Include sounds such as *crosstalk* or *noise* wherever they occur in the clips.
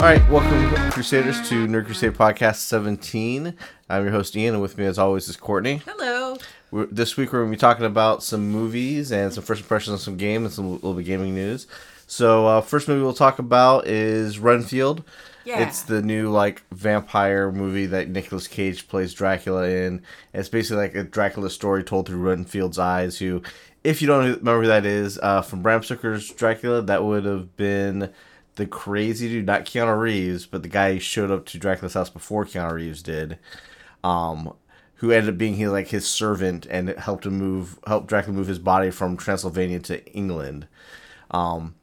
All right, welcome, Crusaders, to Nerd Crusade Podcast 17. I'm your host, Ian, and with me, as always, is Courtney. Hello. We're, this week, we're going to be talking about some movies and some first impressions on some games and some little bit gaming news. So, uh, first movie we'll talk about is Renfield. Yeah. It's the new like vampire movie that Nicolas Cage plays Dracula in. It's basically like a Dracula story told through Renfield's eyes. Who, if you don't remember who that is, uh, from Bram Stoker's Dracula, that would have been the crazy dude, not Keanu Reeves, but the guy who showed up to Dracula's house before Keanu Reeves did. Um, who ended up being his like his servant and helped him move, helped Dracula move his body from Transylvania to England. Um,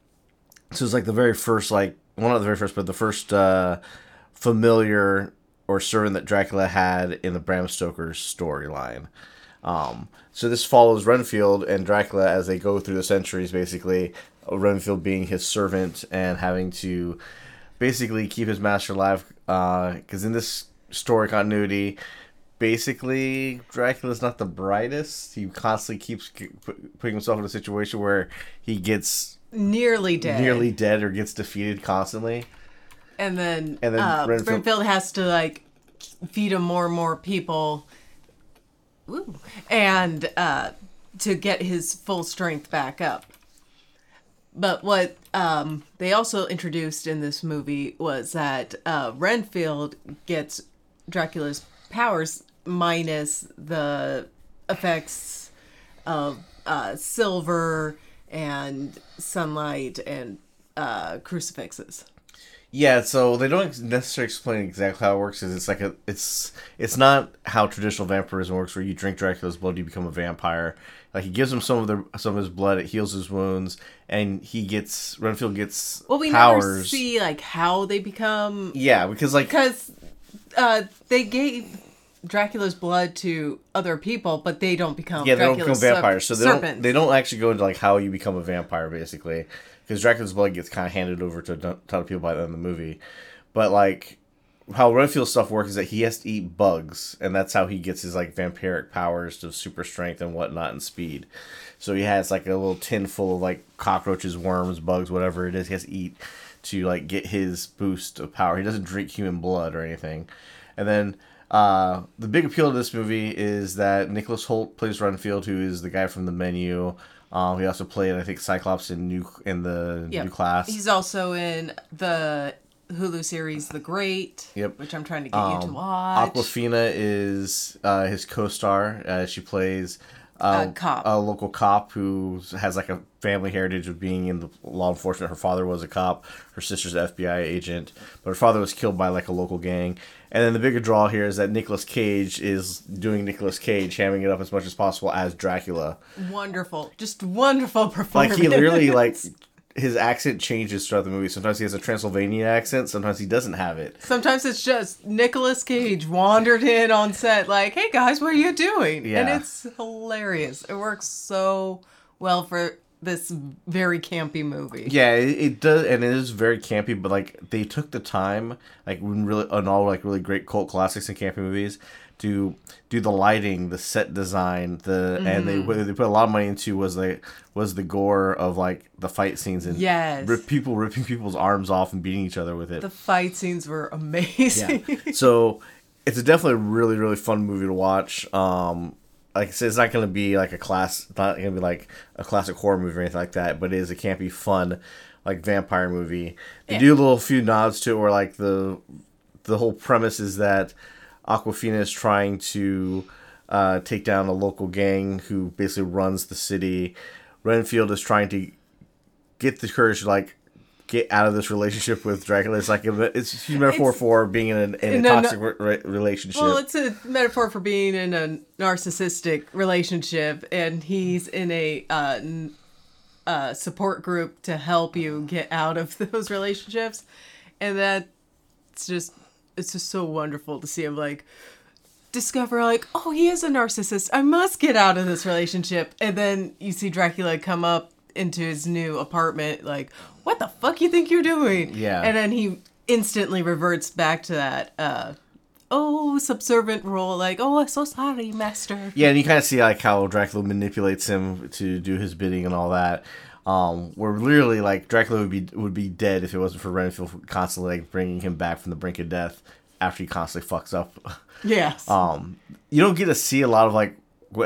so it's like the very first like well not the very first but the first uh familiar or servant that dracula had in the bram stoker's storyline um so this follows renfield and dracula as they go through the centuries basically renfield being his servant and having to basically keep his master alive because in this story continuity basically dracula's not the brightest he constantly keeps putting himself in a situation where he gets Nearly dead. nearly dead or gets defeated constantly. And then, And then uh, Renfield- Renfield has to like feed him more and more people. Ooh. And uh, to get his full strength back up. But what um, they also introduced in this movie was that uh, Renfield gets Dracula's powers minus the effects of uh, silver and sunlight and uh, crucifixes. Yeah, so they don't necessarily explain exactly how it works. Is it's like a it's it's not how traditional vampirism works, where you drink Dracula's blood, you become a vampire. Like he gives him some of the some of his blood, it heals his wounds, and he gets Renfield gets Well, we powers. never see like how they become Yeah, because like because uh, they gave Dracula's blood to other people, but they don't become yeah, they don't become Dracula's vampires, so they serpents. don't they don't actually go into like how you become a vampire basically, because Dracula's blood gets kind of handed over to a ton of people by the end of the movie, but like how Renfield stuff works is that he has to eat bugs, and that's how he gets his like vampiric powers to super strength and whatnot and speed. So he has like a little tin full of like cockroaches, worms, bugs, whatever it is. He has to eat to like get his boost of power. He doesn't drink human blood or anything. And then uh, the big appeal of this movie is that Nicholas Hoult plays Renfield, who is the guy from the menu. Um, he also played, I think, Cyclops in new in the Yep. new class. He's also in the Hulu series The Great, Yep. which I'm trying to get you to Um, watch. Awkwafina is uh, his co-star. Uh, she plays uh, A cop. a local cop who has like a family heritage of being in the law enforcement. Her father was a cop. Her sister's an FBI agent, but her father was killed by like a local gang. And then the bigger draw here is that Nicolas Cage is doing Nicolas Cage, hamming it up as much as possible as Dracula. wonderful, just wonderful performance. Like he literally like his accent changes throughout the movie. Sometimes he has a Transylvanian accent. Sometimes he doesn't have it. Sometimes it's just Nicolas Cage wandered in on set, like, "Hey guys, what are you doing?" Yeah. And it's hilarious. It works so well for this very campy movie. Yeah, it, it does, and it is very campy. But like they took the time, like when really on all like really great cult classics and campy movies, to do the lighting, the set design, the and they what they put a lot of money into was like was the gore of like the fight scenes and Yes. rip, people ripping people's arms off and beating each other with it. The fight scenes were amazing. Yeah. so it's definitely a really really fun movie to watch. Um, like I said, it's not going to be like a class, not going to be like a classic horror movie or anything like that. But it is a campy, fun, like vampire movie. They Yeah. do a little few nods to it, where like the the whole premise is that Awkwafina is trying to uh, take down a local gang who basically runs the city. Renfield is trying to get the courage to like get out of this relationship with Dracula. It's like a, it's a metaphor It's- for being in, an, in, a toxic re- re- relationship. well, it's a metaphor for being in a narcissistic relationship, and he's in a uh, n- uh, support group to help you get out of *laughs* those relationships, and that's just it's just so wonderful to see him like discover like oh he is a narcissist. I must get out of this relationship. And then you see dracula come up into his new apartment like what the fuck you think you're doing? Yeah. and then he instantly reverts back to that uh oh subservient role, like oh I'm so sorry, master. Yeah, and you kind of see like how Dracula manipulates him to do his bidding and all that. Um, where literally like Dracula would be would be dead if it wasn't for Renfield constantly like bringing him back from the brink of death after he constantly fucks up. *laughs* Yes. Um, you don't get to see a lot of like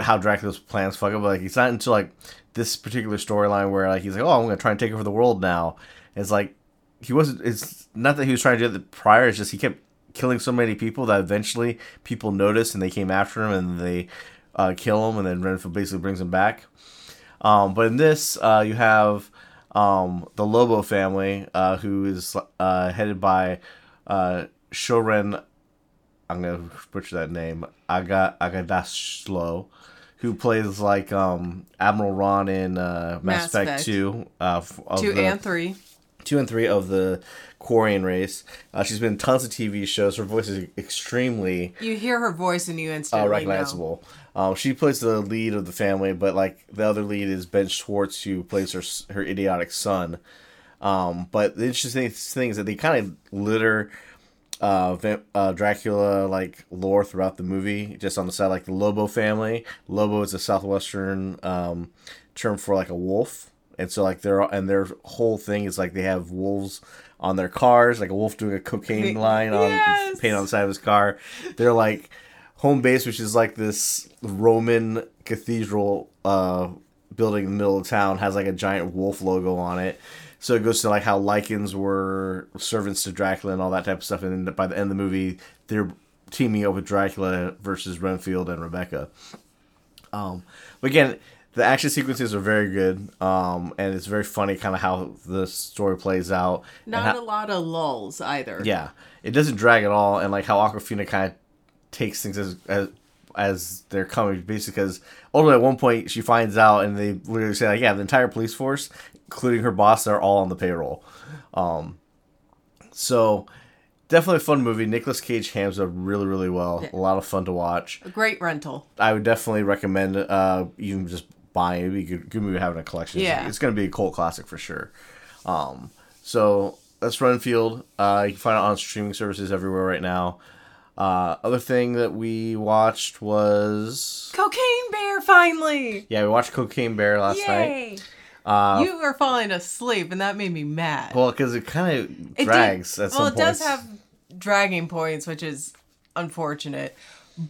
how Dracula's plans fuck up. But, like it's not until like this particular storyline where like he's like, oh, I'm gonna try and take over the world now. And it's like he wasn't. It's not that he was trying to do it prior. It's just he kept killing so many people that eventually people noticed and they came after him and they uh, kill him and then Renfield basically brings him back. Um, but in this, uh, you have um, the Lobo family, uh, who is uh, headed by uh, Shoren. I'm gonna butcher that name. Aga Aghdashloo, who plays like um, Admiral Raan in uh, Mass, Mass Effect Effect. Two. Uh, f- of Two the- and three. two and three of the Quarian race. Uh, she's been in tons of TV shows. Her voice is extremely You hear her voice and you uh, instantly know. recognizable. Um, she plays the lead of the family, but like the other lead is Ben Schwartz, who plays her her idiotic son. Um, but the interesting thing is that they kind of litter uh, uh, Dracula like lore throughout the movie, just on the side, like the Lobo family. Lobo is a southwestern um, term for like a wolf, and so like their and their whole thing is like they have wolves on their cars, like a wolf doing a cocaine line on Yes! paint on the side of his car. They're like home base, which is like this Roman cathedral uh, building in the middle of town, has like a giant wolf logo on it. So it goes to like how Lycans were servants to Dracula and all that type of stuff. And then by the end of the movie, they're teaming up with Dracula versus Renfield and Rebecca. Um, but again, the action sequences are very good, um, and it's very funny, kind of how the story plays out. Not how- a lot of lulls either. yeah, it doesn't drag at all, and like how Awkwafina kind of takes things as as as they're coming, basically because ultimately at one point she finds out, and they literally say like, yeah, the entire police force, including her boss, they're all on the payroll. Um, so definitely a fun movie. Nicolas Cage hams up really really well. A lot of fun to watch. A great rental. I would definitely recommend uh even just buying it. It'd be a good, good movie having a collection. It's- Yeah. It's, gonna be a cult classic for sure. Um so that's Renfield. Uh you can find it on streaming services everywhere right now. Uh other thing that we watched was Cocaine Bear finally. Yeah, we watched Cocaine Bear last night. Uh you were falling asleep, and that made me mad. well, because it kind of did- drags some well, it does have dragging points, which is unfortunate.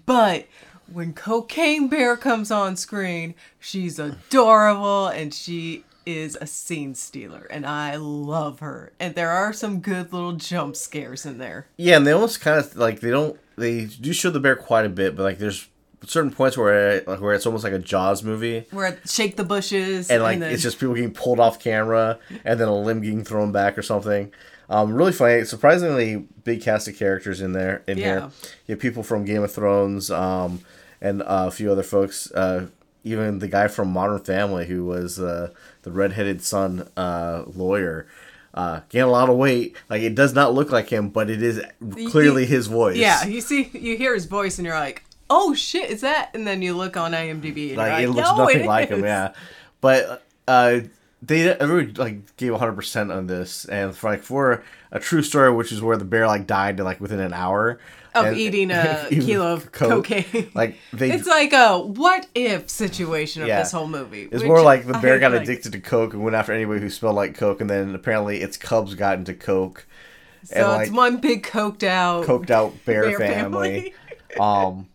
But when Cocaine Bear comes on screen, she's adorable and she is a scene stealer, and I love her. And there are some good little jump scares in there. Yeah, and they almost kind of like they don't they do show the bear quite a bit, but like there's certain points where like where it's almost like a Jaws movie. Where it shake the bushes and like then, it's just people getting pulled off camera and then a limb getting thrown back or something. Um, really funny, surprisingly big cast of characters in there in Yeah. here. You have people from Game of Thrones, um, and uh, a few other folks. Uh, even the guy from Modern Family who was uh, the redheaded son uh, lawyer. Uh, gained a lot of weight. Like it does not look like him, but it is clearly his voice. yeah, you see, you hear his voice, and you're like, "Oh shit, is that?" And then you look on IMDb, and like, it like, looks "No, nothing like him yeah but uh they everyone like gave 100% on this and for like for a true story which is where the bear like died like within an hour Of and- eating *laughs* a kilo of *laughs* cocaine. like they It's like a what if situation of Yeah. this whole movie. it's more like the I bear got like. addicted to coke and went after anybody who smelled like coke and then apparently its cubs got into coke So and it's like one big coked out coked out *laughs* bear, bear family, um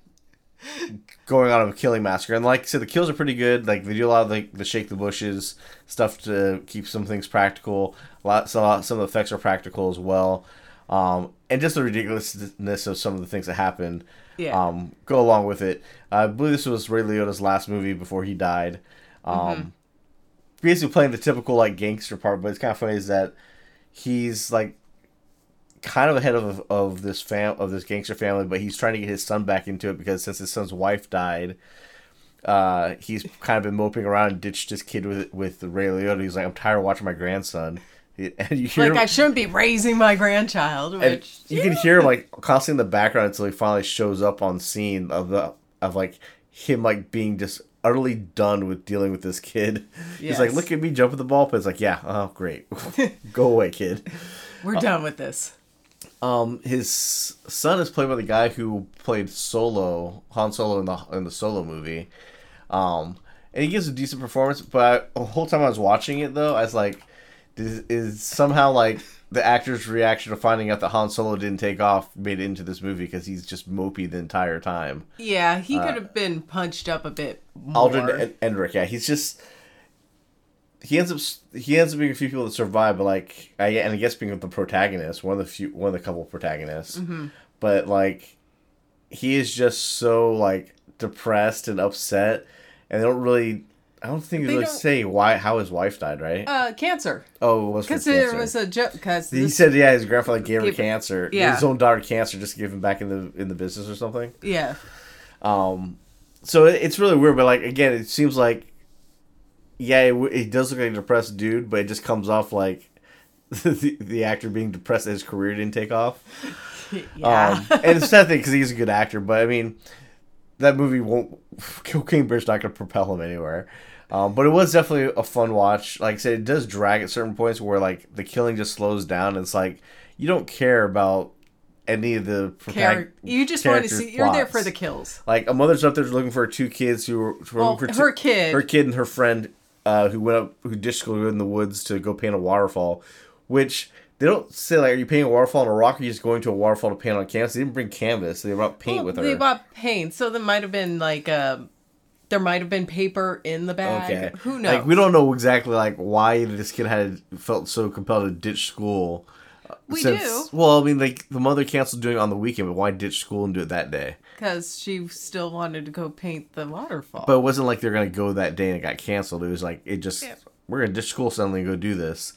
going on a killing massacre and like I said the kills are pretty good like they do a lot of the, the shake the bushes stuff to keep some things practical a lot some, some of the effects are practical as well um and just the ridiculousness of some of the things that happened Yeah. um go along with it i believe this was ray liotta's last movie before he died um Mm-hmm. basically playing the typical like gangster part but it's kind of funny is that he's like kind of ahead of of this fam of this gangster family, but he's trying to get his son back into it because since his son's wife died, uh, he's kind of been moping around and ditched his kid with with Ray Liotta. He's like, I'm tired of watching my grandson. *laughs* And you hear Like him, I shouldn't be raising my grandchild, and which you can hear him like constantly in the background until he finally shows up on scene of the of like him like being just utterly done with dealing with this kid. *laughs* He's like, look at me jumping the ball pit. It's like, yeah, oh great, *laughs* go away, kid. we're done with this. Um, his son is played by the guy who played Solo, Han Solo in the in the Solo movie. Um, and he gives a decent performance. But I, the whole time I was watching it, though, I was like, is, is somehow like the actor's reaction to finding out that Han Solo didn't take off made it into this movie because he's just mopey the entire time. Yeah, he Uh, could have been punched up a bit more. Aldrin en- Endrick, yeah, he's just he ends up he ends up being a few people that survive, but like I and I guess being the protagonist, one of the few one of the couple protagonists, Mm-hmm. but like he is just so like depressed and upset, and they don't really. I don't think they, They really say why how his wife died, right? uh, cancer. oh, it was Because because there was a joke. Because He said, "Yeah, his grandfather gave her cancer. yeah. His own daughter cancer, just to give him back in the in the business or something." yeah, Um, so it, it's really weird, but like again, it seems like yeah, it, it does look like a depressed dude, but it just comes off like *laughs* the, the actor being depressed that his career didn't take off. *laughs* yeah. Um, and it's sad thing because he's a good actor, but I mean, that movie won't. *laughs* Cocaine Bear's not going to propel him anywhere. Um, but it was definitely a fun watch. Like I said, it does drag at certain points where like the killing just slows down. And it's like you don't care about any of the Char- you just want to see. You're there for the kills. Like a mother's up there looking for her two kids who were, who were Well, her kid. her kid and her friend uh, who went up who ditched school in the woods to go paint a waterfall, which they don't say like are you painting a waterfall on a rock or are you just going to a waterfall to paint on canvas? They didn't bring canvas. They brought paint Well, with her. They bought paint, so there might have been like uh, there might have been paper in the bag. okay, Who knows? Like we don't know exactly like why this kid had felt so compelled to ditch school. We do. Well, I mean, like the mother canceled doing it on the weekend, but why ditch school and do it that day? because she still wanted to go paint the waterfall. But it wasn't like they're gonna go that day and it got canceled. It was like it just Yeah. we're gonna ditch school suddenly and go do this.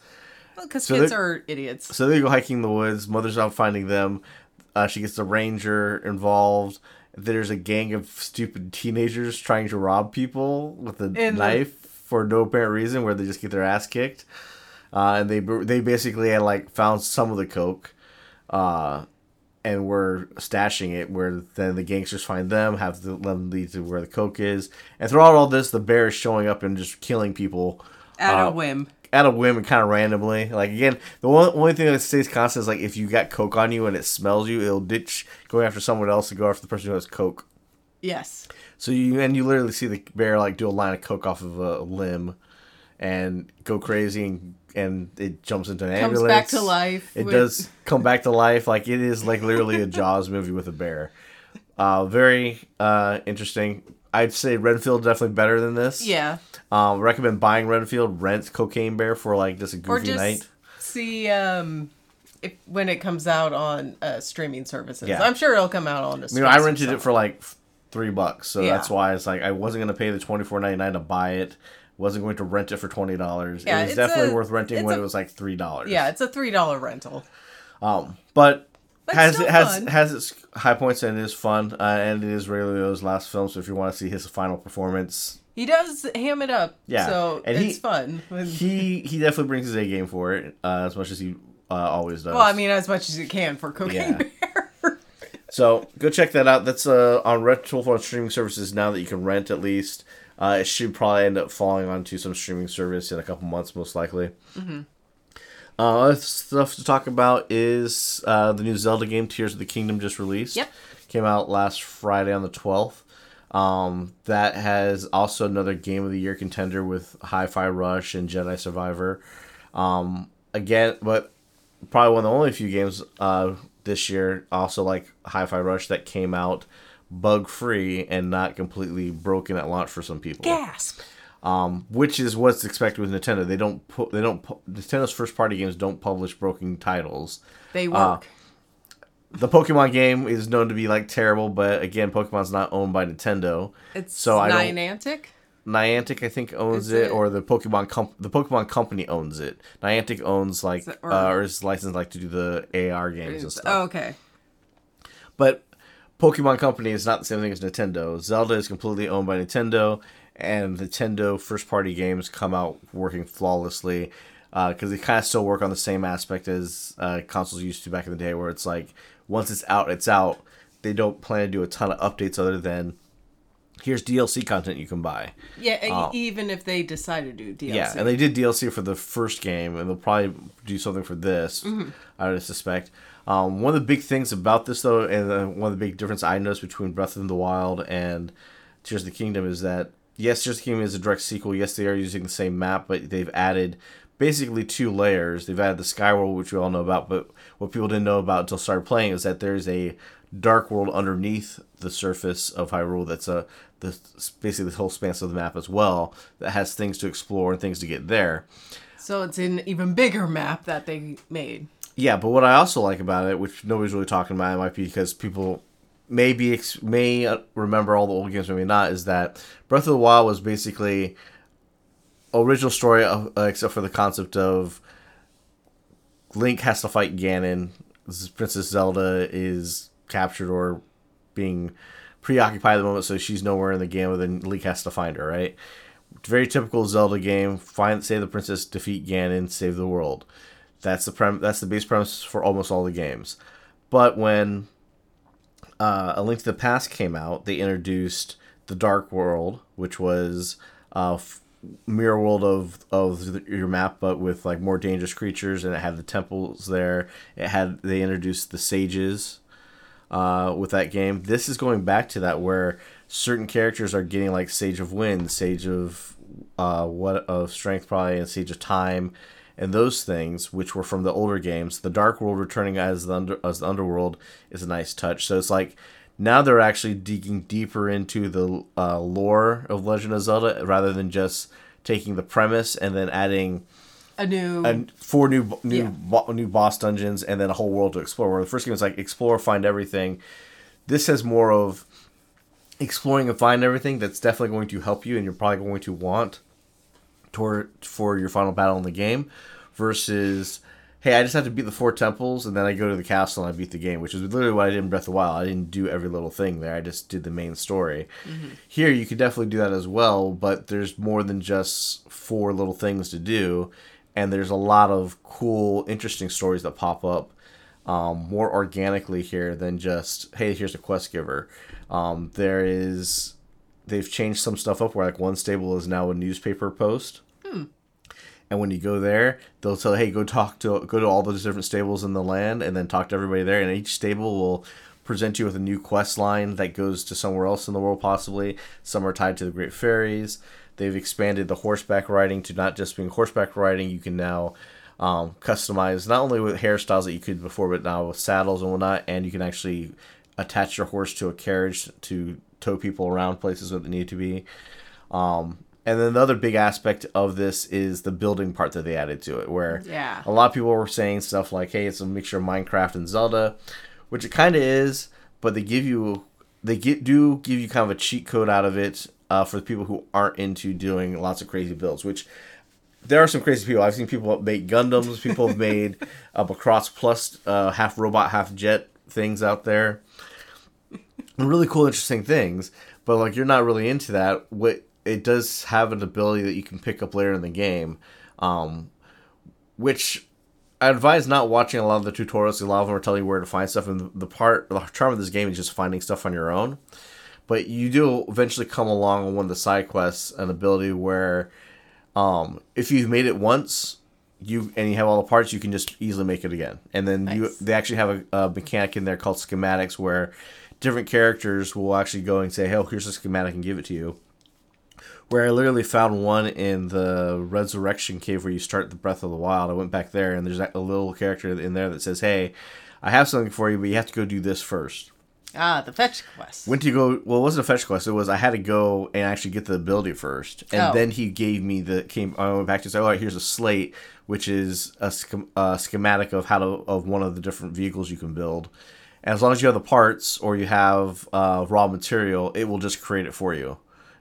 because so kids are idiots. So they go hiking in the woods. Mother's out finding them. Uh, she gets the ranger involved. There's a gang of stupid teenagers trying to rob people with a the- knife for no apparent reason, where they just get their ass kicked. Uh, and they they basically had like found some of the coke, uh, and were stashing it. Where then the gangsters find them, have the, them lead to where the coke is, and throughout all this, the bear is showing up and just killing people At uh, a whim. At a whim and kind of randomly. Like again, the one only thing that stays constant is like if you got coke on you and it smells you, it'll ditch going after someone else to go after the person who has coke. Yes. So you and you literally see the bear like do a line of coke off of a limb, and go crazy and and it jumps into an Comes ambulance. back to life It with- does *laughs* come back to life. Like it is like literally a Jaws movie with a bear. Uh, very uh, interesting. I'd say Renfield definitely better than this. Yeah. Um, recommend buying Renfield. Rent Cocaine Bear for like just a goofy Or just night. see um if when it comes out on uh, streaming services. Yeah. I'm sure it'll come out on a You know, I rented it for like three bucks, so Yeah. that's why it's like I wasn't gonna pay the twenty four ninety nine to buy it. Wasn't going to rent it for twenty dollars. Yeah, it was it's definitely a- worth renting when a- it was like three dollars. Yeah, it's a three dollar rental. Um, but But has it has fun. has its high points and it is fun, uh, and it is Ray Liotta's last film. So if you want to see his final performance, He does ham it up. Yeah, So and it's he- fun. *laughs* he he definitely brings his A game for it, uh, as much as he uh, always does. well, I mean, as much as you can for Cocaine Yeah. Bear. *laughs* So go check that out. That's uh, on rental for streaming services now that you can rent at least. Uh, it should probably end up falling onto some streaming service in a couple months, most likely. Mm-hmm. Uh, other stuff to talk about is uh, the new Zelda game, Tears of the Kingdom, just released. Yep. Came out last Friday on the 12th. Um, that has also another Game of the Year contender with Hi Fi Rush and Jedi Survivor. Um, again, but probably one of the only few games uh, this year, also like Hi Fi Rush, that came out bug free and not completely broken at launch for some people. Gasp. Um, which is what's expected with Nintendo. They don't put they don't pu- Nintendo's first party games don't publish broken titles. They Uh, work. The Pokemon game is known to be like terrible, but again, Pokemon's not owned by Nintendo. it's so Niantic. Niantic, I think, owns it, it- or the Pokemon com- the Pokemon company owns it. Niantic owns like it- or- uh, or is licensed like to do the AR games and stuff. Oh, okay. But Pokemon Company is not the same thing as Nintendo. Zelda is completely owned by Nintendo, and Nintendo first party games come out working flawlessly because they kind of still work on the same aspect as uh, consoles used to back in the day, where it's like once it's out, it's out. They don't plan to do a ton of updates other than here's DLC content you can buy. Yeah, e- even if they decide to do DLC. Yeah, and they did DLC for the first game, and they'll probably do something for this. I would suspect. Um, one of the big things about this, though, and uh, one of the big difference I noticed between Breath of the Wild and Tears of the Kingdom is that yes, Tears of Kingdom is a direct sequel. Yes, they are using the same map, but they've added basically two layers. They've added the Sky World, which we all know about, but what people didn't know about until started playing is that there's a dark world underneath the surface of Hyrule. That's a the basically the whole span of the map as well that has things to explore and things to get there. So it's an even bigger map that they made. Yeah, but what I also like about it, which nobody's really talking about, it might be because people may uh, remember all the old games, maybe not, is that Breath of the Wild was basically original story, of, uh, except for the concept of Link has to fight Ganon. Princess Zelda is captured or being preoccupied at the moment, so she's nowhere in the game. And then Link has to find her. Right? Very typical Zelda game. Find, save the princess, defeat Ganon, save the world. That's the prem. That's the base premise for almost all the games. But when uh, A Link to the Past came out, they introduced the Dark World, which was uh, mirror world of of your map, but with like more dangerous creatures, and it had the temples there. It had they introduced the sages uh, with that game. This is going back to that where certain characters are getting like Sage of Wind, Sage of uh, what of Strength probably, and Sage of Time, and those things which were from the older games. The Dark World returning as the under, as the Underworld is a nice touch. So it's like now they're actually digging deeper into the uh, lore of Legend of Zelda rather than just taking the premise and then adding a new and four new new yeah. bo- new boss dungeons and then a whole world to explore. Where the first game was like explore, find everything. This has more of exploring and find everything. That's definitely going to help you, and you're probably going to want toward for your final battle in the game. Versus hey, I just have to beat the four temples and then I go to the castle and I beat the game, which is literally what I did in Breath of the Wild. I didn't do every little thing there. I just did the main story. Mm-hmm. Here, you could definitely do that as well, but there's more than just four little things to do, and there's a lot of cool, interesting stories that pop up um, more organically here than just hey, here's a quest giver. Um, there is they've changed some stuff up where like one stable is now a newspaper post. Hmm and when you go there, they'll tell, hey, go talk to go to all those different stables in the land, and then talk to everybody there. And each stable will present you with a new quest line that goes to somewhere else in the world, possibly. Some are tied to the Great Fairies. They've expanded the horseback riding to not just being horseback riding. You can now um, customize not only with hairstyles that you could before, but now with saddles and whatnot. And you can actually attach your horse to a carriage to tow people around places where they need to be. Um, and then the other big aspect of this is the building part that they added to it, where yeah. a lot of people were saying stuff like, "Hey, it's a mixture of Minecraft and Zelda," which it kind of is, but they give you they get do give you kind of a cheat code out of it uh, for the people who aren't into doing lots of crazy builds, which there are some crazy people. I've seen people make Gundams. People have made *laughs* uh, Macross Plus uh, half robot, half jet things out there. Really cool, interesting things. But like, you're not really into that. What it does have an ability that you can pick up later in the game, um, which I advise not watching a lot of the tutorials. A lot of them are telling you where to find stuff, and the part, the charm of this game is just finding stuff on your own. But you do eventually come along on one of the side quests, an ability where, um, if you've made it once, you and you have all the parts, you can just easily make it again. And then nice. you, they actually have a, a mechanic in there called schematics, where different characters will actually go and say, "Hey, here's a schematic," and give it to you where I literally found one in the Resurrection Cave where you start the Breath of the Wild. I went back there and there's a little character in there that says, "Hey, I have something for you, but you have to go do this first. Ah, the fetch quest. Went to go. Well, it wasn't a fetch quest. It was I had to go and actually get the ability first, and oh. then he gave me the came. I went back to say, "All right, here's a slate, which is a, a schematic of how to of one of the different vehicles you can build." And as long as you have the parts or you have uh, raw material, it will just create it for you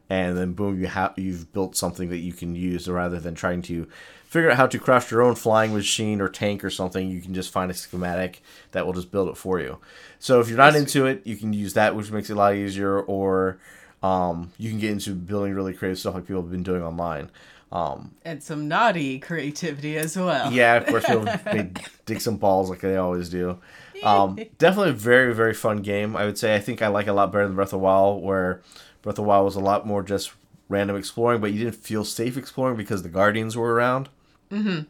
and then boom, you have you've built something that you can use rather than trying to figure out how to craft your own flying machine or tank or something. You can just find a schematic that will just build it for you. So if you're not into it, you can use that, which makes it a lot easier, or um, you can get into building really creative stuff like people have been doing online. Um, and some naughty creativity as well. Yeah, of course, people *laughs* dig some balls like they always do. Um, definitely a very, very fun game. I would say I think I like a lot better than Breath of the Wild, where Breath of the Wild was a lot more just random exploring, but you didn't feel safe exploring because the guardians were around. Mm-hmm.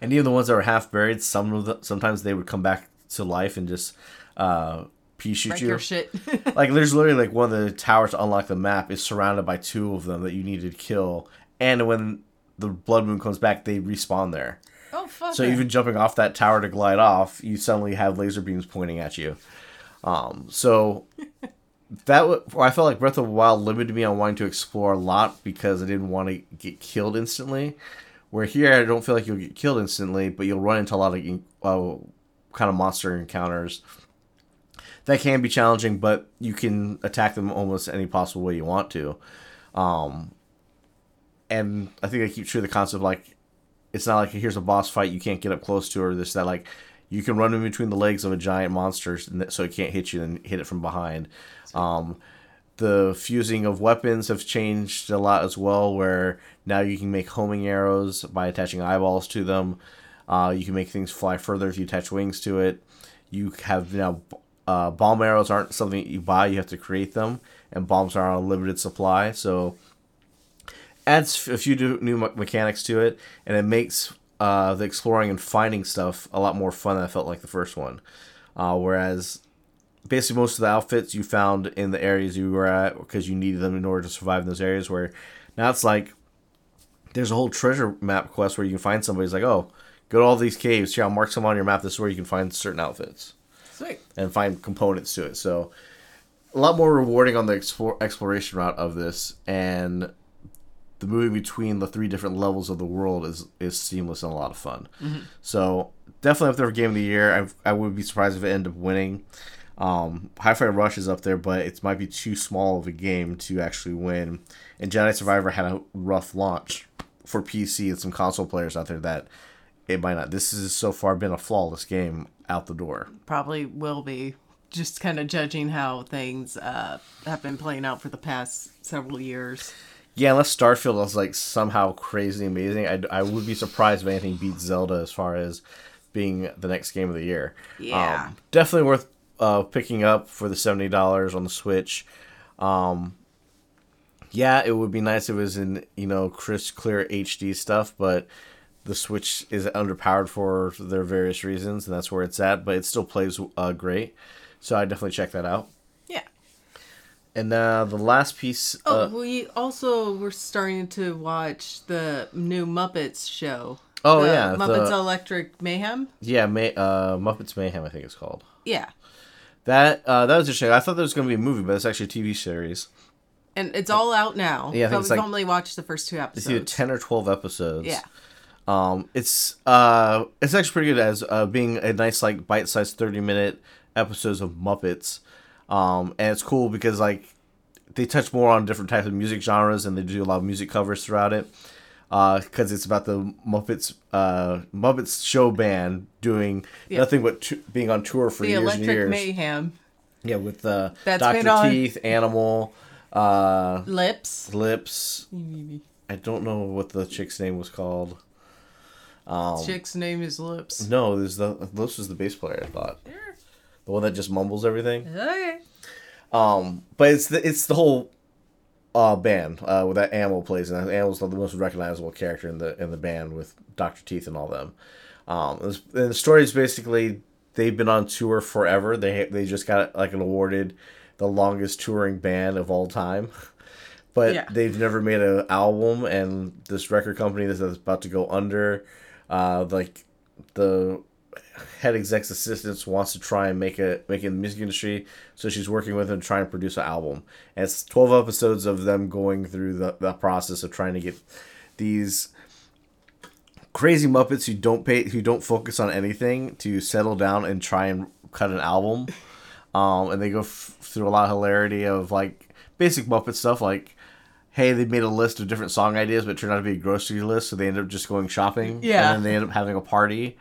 And even the ones that were half buried, some of the, sometimes they would come back to life and just uh, pea shoot Wreck you. your shit. *laughs* like there's literally like one of the towers to unlock the map is surrounded by two of them that you need to kill, and when the blood moon comes back, they respawn there. Fuck. So it. even jumping off that tower to glide off, you suddenly have laser beams pointing at you. Um, so *laughs* that w- I felt like Breath of the Wild limited me on wanting to explore a lot because I didn't want to get killed instantly. Where here, I don't feel like you'll get killed instantly, but you'll run into a lot of uh, kind of monster encounters that can be challenging, but you can attack them almost any possible way you want to. Um, and I think I keep true to the concept like it's not like here's a boss fight you can't get up close to or this that like you can run in between the legs of a giant monster so it can't hit you and hit it from behind. Um, the fusing of weapons have changed a lot as well, where now you can make homing arrows by attaching eyeballs to them. Uh, you can make things fly further if you attach wings to it. You have now uh, bomb arrows aren't something you buy; you have to create them, and bombs are on a limited supply. So adds a few new mechanics to it, and it makes uh, the exploring and finding stuff a lot more fun than I felt like the first one. Uh, whereas basically most of the outfits you found in the areas you were at because you needed them in order to survive in those areas. Where now it's like there's a whole treasure map quest where you can find somebody's like, oh, go to all these caves. Here, I'll mark some on your map. This is where you can find certain outfits Sweet. and find components to it. So a lot more rewarding on the explore, exploration route of this, and the moving between the three different levels of the world is is seamless and a lot of fun. So definitely up there for game of the year. I I would be surprised if it ended up winning. Um, Hi-Fi Rush is up there, but it might be too small of a game to actually win. And Jedi Survivor had a rough launch for PC and some console players out there that it might not. This has so far been a flawless game out the door. Probably will be. Just kind of judging how things uh, have been playing out for the past several years. Yeah, unless Starfield was like somehow crazy amazing, I, I would be surprised if anything beats Zelda as far as being the next game of the year. Yeah. Um, definitely worth uh, picking up for the seventy dollars on the Switch. Um, yeah, it would be nice if it was in you know crisp, clear HD stuff, but the Switch is underpowered for their various reasons, and that's where it's at. But it still plays uh, great, so I definitely check that out. And uh, the last piece. Oh, uh, we also were starting to watch the new Muppets show. Oh, The yeah, Muppets the- Electric Mayhem. Yeah, May, uh, Muppets Mayhem, I think it's called. Yeah, That uh, that was interesting. I thought there was going to be a movie, but it's actually a TV series. and it's all out now. Yeah, I think it's we've like- only watched the first two It's episodes. either ten or twelve episodes. Yeah. Um, it's uh, it's actually pretty good as uh, being a nice like bite-sized thirty minute episodes of Muppets. Um, and it's cool because like they touch more on different types of music genres and they do a lot of music covers throughout it. Because it's about the Muppets, uh, Muppets show band doing Yeah. nothing but t- being on tour for the years and Electric years. Mayhem Yeah, with uh, Doctor Teeth, Animal, uh, lips. Lips. *laughs* I don't know what the chick's name was called. Um, Chick's name is Lips. no, there's the Lips was the bass player. I thought the one that just mumbles everything. Okay. Um, but it's the it's the whole uh band uh with that Animal plays and Animal's the most recognizable character in the in the band with Doctor Teeth and all them. Um, and and the story is basically they've been on tour forever. They they just got like an awarded the longest touring band of all time. *laughs* But Yeah. they've never made an album, and this record company that's about to go under, uh, like the head exec's assistants wants to try and make a make it in the music industry, so she's working with them to try and produce an album. And it's twelve episodes of them going through the, the process of trying to get these crazy Muppets who don't pay who don't focus on anything to settle down and try and cut an album. Um, and they go f- through a lot of hilarity of like basic Muppet stuff, like hey, they made a list of different song ideas, but it turned out to be a grocery list, so they end up just going shopping. Yeah. and then they end up having a party.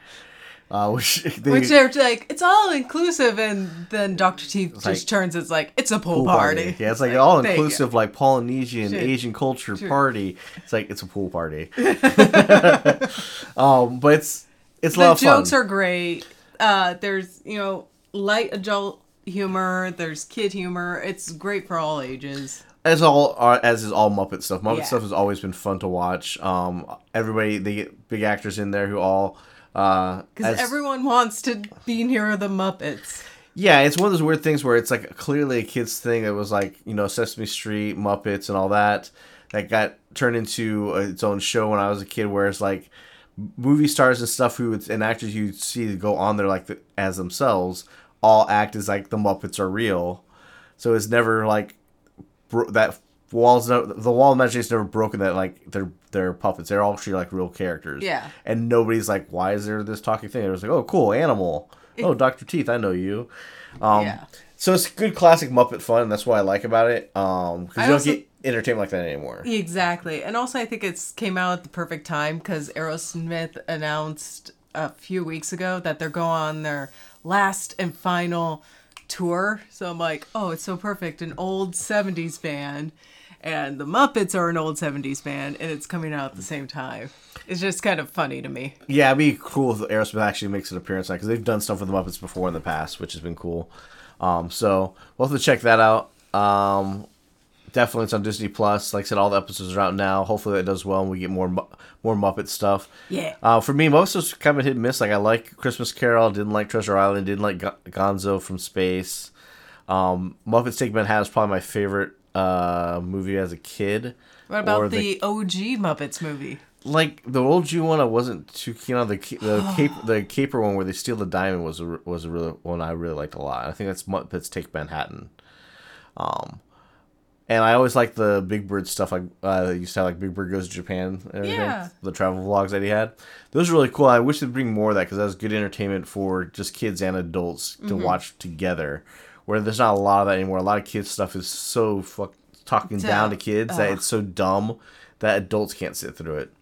Uh, *laughs* which they, Which they're like, it's all inclusive, and then Dr. Teeth just like- turns. It's like it's a pool, pool party. Yeah, it's like *laughs* all you go. inclusive, like Polynesian, Sure. Asian culture Sure. party. It's like it's a pool party. *laughs* um, but it's it's a The jokes are great. Uh, there's you know light adult humor. There's kid humor. It's great for all ages. as all are as is all Muppet stuff. Muppet Yeah. stuff has always been fun to watch. Um, everybody they get big actors in there who all Uh, Because as- everyone wants to be near the Muppets. yeah, it's one of those weird things where it's like clearly a kids thing that was like you know Sesame Street, Muppets, and all that that got turned into uh, its own show when I was a kid. Whereas like movie stars and stuff who would, and actors you see go on there like the, as themselves all act as like the Muppets are real. So it's never like bro- that walls no, the wall of imagination never broken that like they're they're puppets. They're all actually like real characters. Yeah. And nobody's like, why is there this talking thing? It was like, oh, cool, animal. Oh, Doctor Teeth, I know you. Um, Yeah. So it's good classic Muppet fun. That's what I like about it. Um, because you don't get entertainment like that anymore. Exactly. And also, I think it's came out at the perfect time because Aerosmith announced a few weeks ago that they're going on their last and final tour. So I'm like, oh, it's so perfect. An old 70s band. And the Muppets are an old 70s band, and it's coming out at the same time. It's just kind of funny to me. Yeah, it'd be cool if Aerosmith actually makes an appearance on because they've done stuff with the Muppets before in the past, which has been cool. Um, so we'll have to check that out. Um, definitely, it's on Disney Plus. Like I said, all the episodes are out now. Hopefully, that does well, and we get more Mu- more Muppet stuff. Yeah. Uh, for me, most of it's kind of hit and miss. Like I like Christmas Carol, didn't like Treasure Island, didn't like Gon- Gonzo from Space. Um, Muppets Take Manhattan is probably my favorite uh, movie as a kid. What about Or the, OG Muppets movie? like the old G one, I wasn't too keen on the the *sighs* cape the caper one where they steal the diamond was a, was a really one I really liked a lot. I think that's Muppets Take Manhattan. Um, and I always liked the Big Bird stuff. Like uh, used to have like Big Bird goes to Japan and everything. Yeah. The travel vlogs that he had, those are really cool. I wish they'd bring more of that because that was good entertainment for just kids and adults to watch together. Where there's not a lot of that anymore. A lot of kids stuff is so fuck talking down to kids that it's so dumb that adults can't sit through it.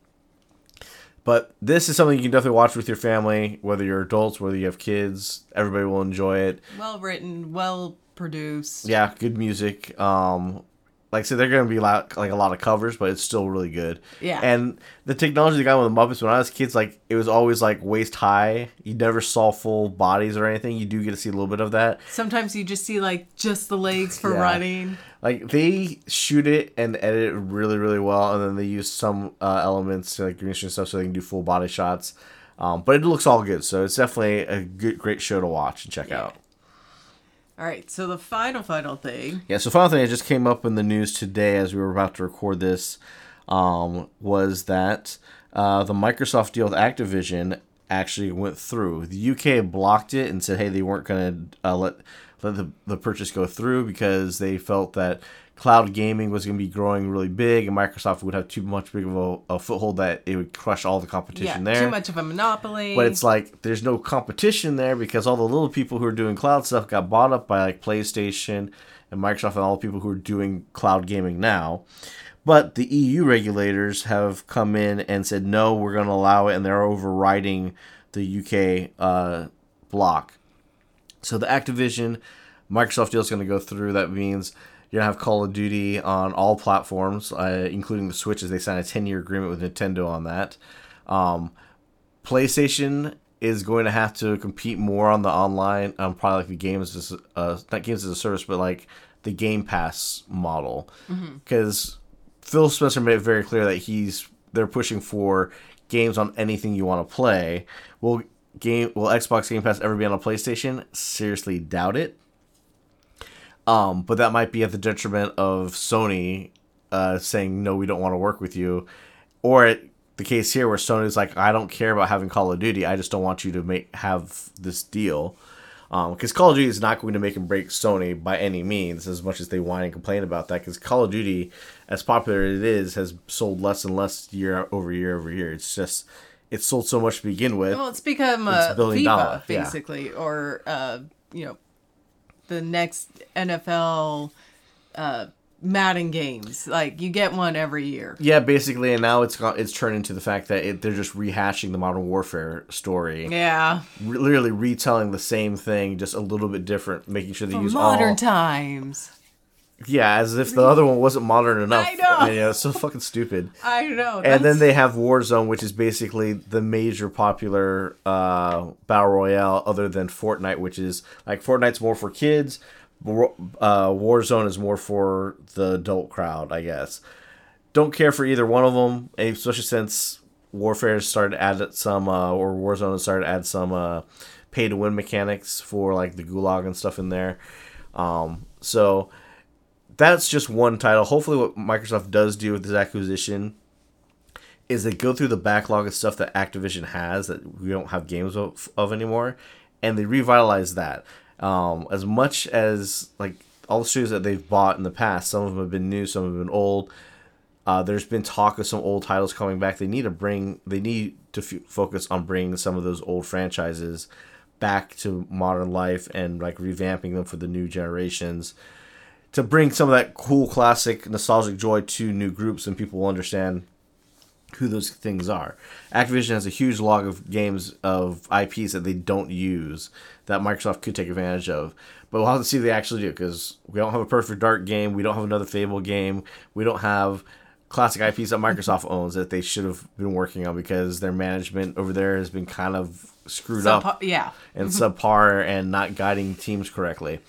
But this is something you can definitely watch with your family, whether you're adults, whether you have kids. Everybody will enjoy it. Well written, well produced. Yeah, good music. Um, like said, they're gonna be like, like a lot of covers, but it's still really good. Yeah. And the technology they got with the Muppets when I was kids, like it was always like waist high. You never saw full bodies or anything. You do get to see a little bit of that. Sometimes you just see like just the legs for Yeah. running. Like they shoot it and edit it really, really well, and then they use some uh, elements like green screen stuff so they can do full body shots. Um, but it looks all good, so it's definitely a good, great show to watch and check out. All right, so the final final thing. Yeah, so final thing that just came up in the news today as we were about to record this um, was that uh, the Microsoft deal with Activision actually went through. The UK blocked it and said, hey, they weren't going to uh, let let the, the purchase go through because they felt that cloud gaming was going to be growing really big and Microsoft would have too much big of a, a foothold that it would crush all the Yeah, competition there. too much of a monopoly. But it's like there's no competition there because all the little people who are doing cloud stuff got bought up by like PlayStation and Microsoft and all the people who are doing cloud gaming now. But the EU regulators have come in and said no, we're going to allow it, and they're overriding the UK uh, block. So the Activision Microsoft deal is going to go through. That means you're going to have Call of Duty on all platforms, uh, including the Switch, as they sign a 10 year agreement with Nintendo on that. Um, PlayStation is going to have to compete more on the online, um, probably like the games, as, uh, not games as a service, but like the Game Pass model, because Phil Spencer made it very clear that he's they're pushing for games on anything you want to play. Will game will Xbox Game Pass ever be on a PlayStation? Seriously, doubt it. Um, but that might be at the detriment of Sony uh, saying no, we don't want to work with you, or it, the case here where Sony's like, I don't care about having Call of Duty, I just don't want you to make have this deal, because Call of Duty is not going to make and break Sony by any means, as much as they whine and complain about that. Because Call of Duty, as popular as it is, has sold less and less year over year over year. It's just it's sold so much to begin with. well, it's become It's uh, FIFA dollar, yeah. basically, or uh, you know, the next NFL uh, Madden games. Like you get one every year. Yeah, basically, and now it's got it's turned into the fact that it, they're just rehashing the Modern Warfare story, Yeah, Re- literally retelling the same thing, just a little bit different, making sure they for use modern all. times. Yeah, as if the other one wasn't modern *laughs* enough. I know. Yeah, it's so fucking stupid. *laughs* I know. And then they have Warzone, which is basically the major popular uh, battle royale, other than Fortnite, which is like Fortnite's more for kids. Uh, Warzone is more for the adult crowd, I guess. Don't care for either one of them, especially since Warfare started to add some, uh, or Warzone started to add some uh, pay to win mechanics for like the Gulag and stuff in there. Um, so that's just one title. Hopefully, what Microsoft does do with this acquisition is they go through the backlog of stuff that Activision has that we don't have games of, of anymore, and they revitalize that. Um, as much as like all the studios that they've bought in the past, some of them have been new, some have been old. Uh, there's been talk of some old titles coming back. They need to bring, they need to f- focus on bringing some of those old franchises back to modern life and like revamping them for the new generations to bring some of that cool classic nostalgic joy to new groups and people will understand who those things are. Activision has a huge log of games of IPs that they don't use that Microsoft could take advantage of. But we'll have to see if they actually do because we don't have a Perfect Dark game, we don't have another Fable game, we don't have classic IPs that Microsoft owns that they should have been working on because their management over there has been kind of screwed Subpa- up yeah. and mm-hmm. subpar and not guiding teams correctly.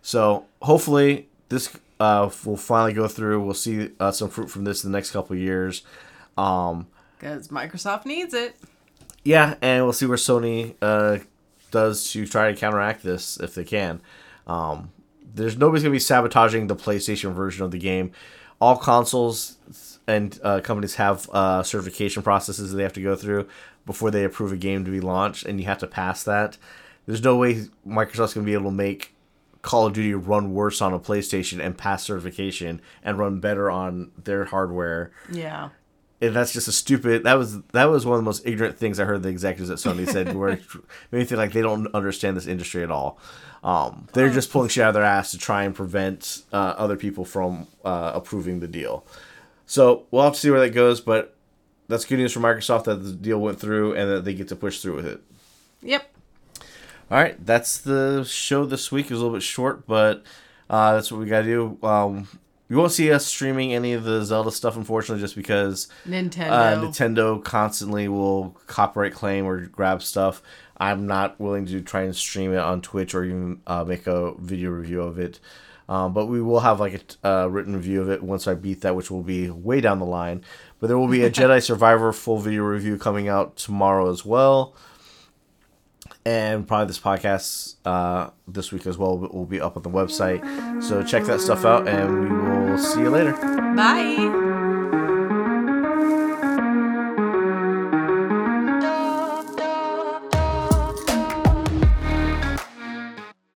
So hopefully this uh, will finally go through. We'll see uh, some fruit from this in the next couple of years. Um, Because Microsoft needs it. yeah, and we'll see where Sony uh, does to try to counteract this if they can. Um, there's nobody's gonna be sabotaging the PlayStation version of the game. All consoles and uh, companies have uh, certification processes that they have to go through before they approve a game to be launched, and you have to pass that. There's no way Microsoft's gonna be able to make Call of Duty run worse on a PlayStation and pass certification and run better on their hardware Yeah. and that's just a stupid. That was that was one of the most ignorant things I heard the executives at Sony said. *laughs* Where it made me think like they don't understand this industry at all. Um, they're just pulling shit out of their ass to try and prevent uh, other people from uh, approving the deal. So we'll have to see where that goes. But that's good news for Microsoft that the deal went through and that they get to push through with it. Yep. All right, that's the show this week. It was a little bit short, but uh, that's what we got to do. Um, you won't see us streaming any of the Zelda stuff, unfortunately, just because Nintendo. uh, Nintendo constantly will copyright claim or grab stuff. I'm not willing to try and stream it on Twitch or even uh, make a video review of it. Um, but we will have like a uh, written review of it once I beat that, which will be way down the line. But there will be a *laughs* Jedi Survivor full video review coming out tomorrow as well. And probably this podcast uh, this week as well will will be up on the website. So check that stuff out, and we will see you later. Bye.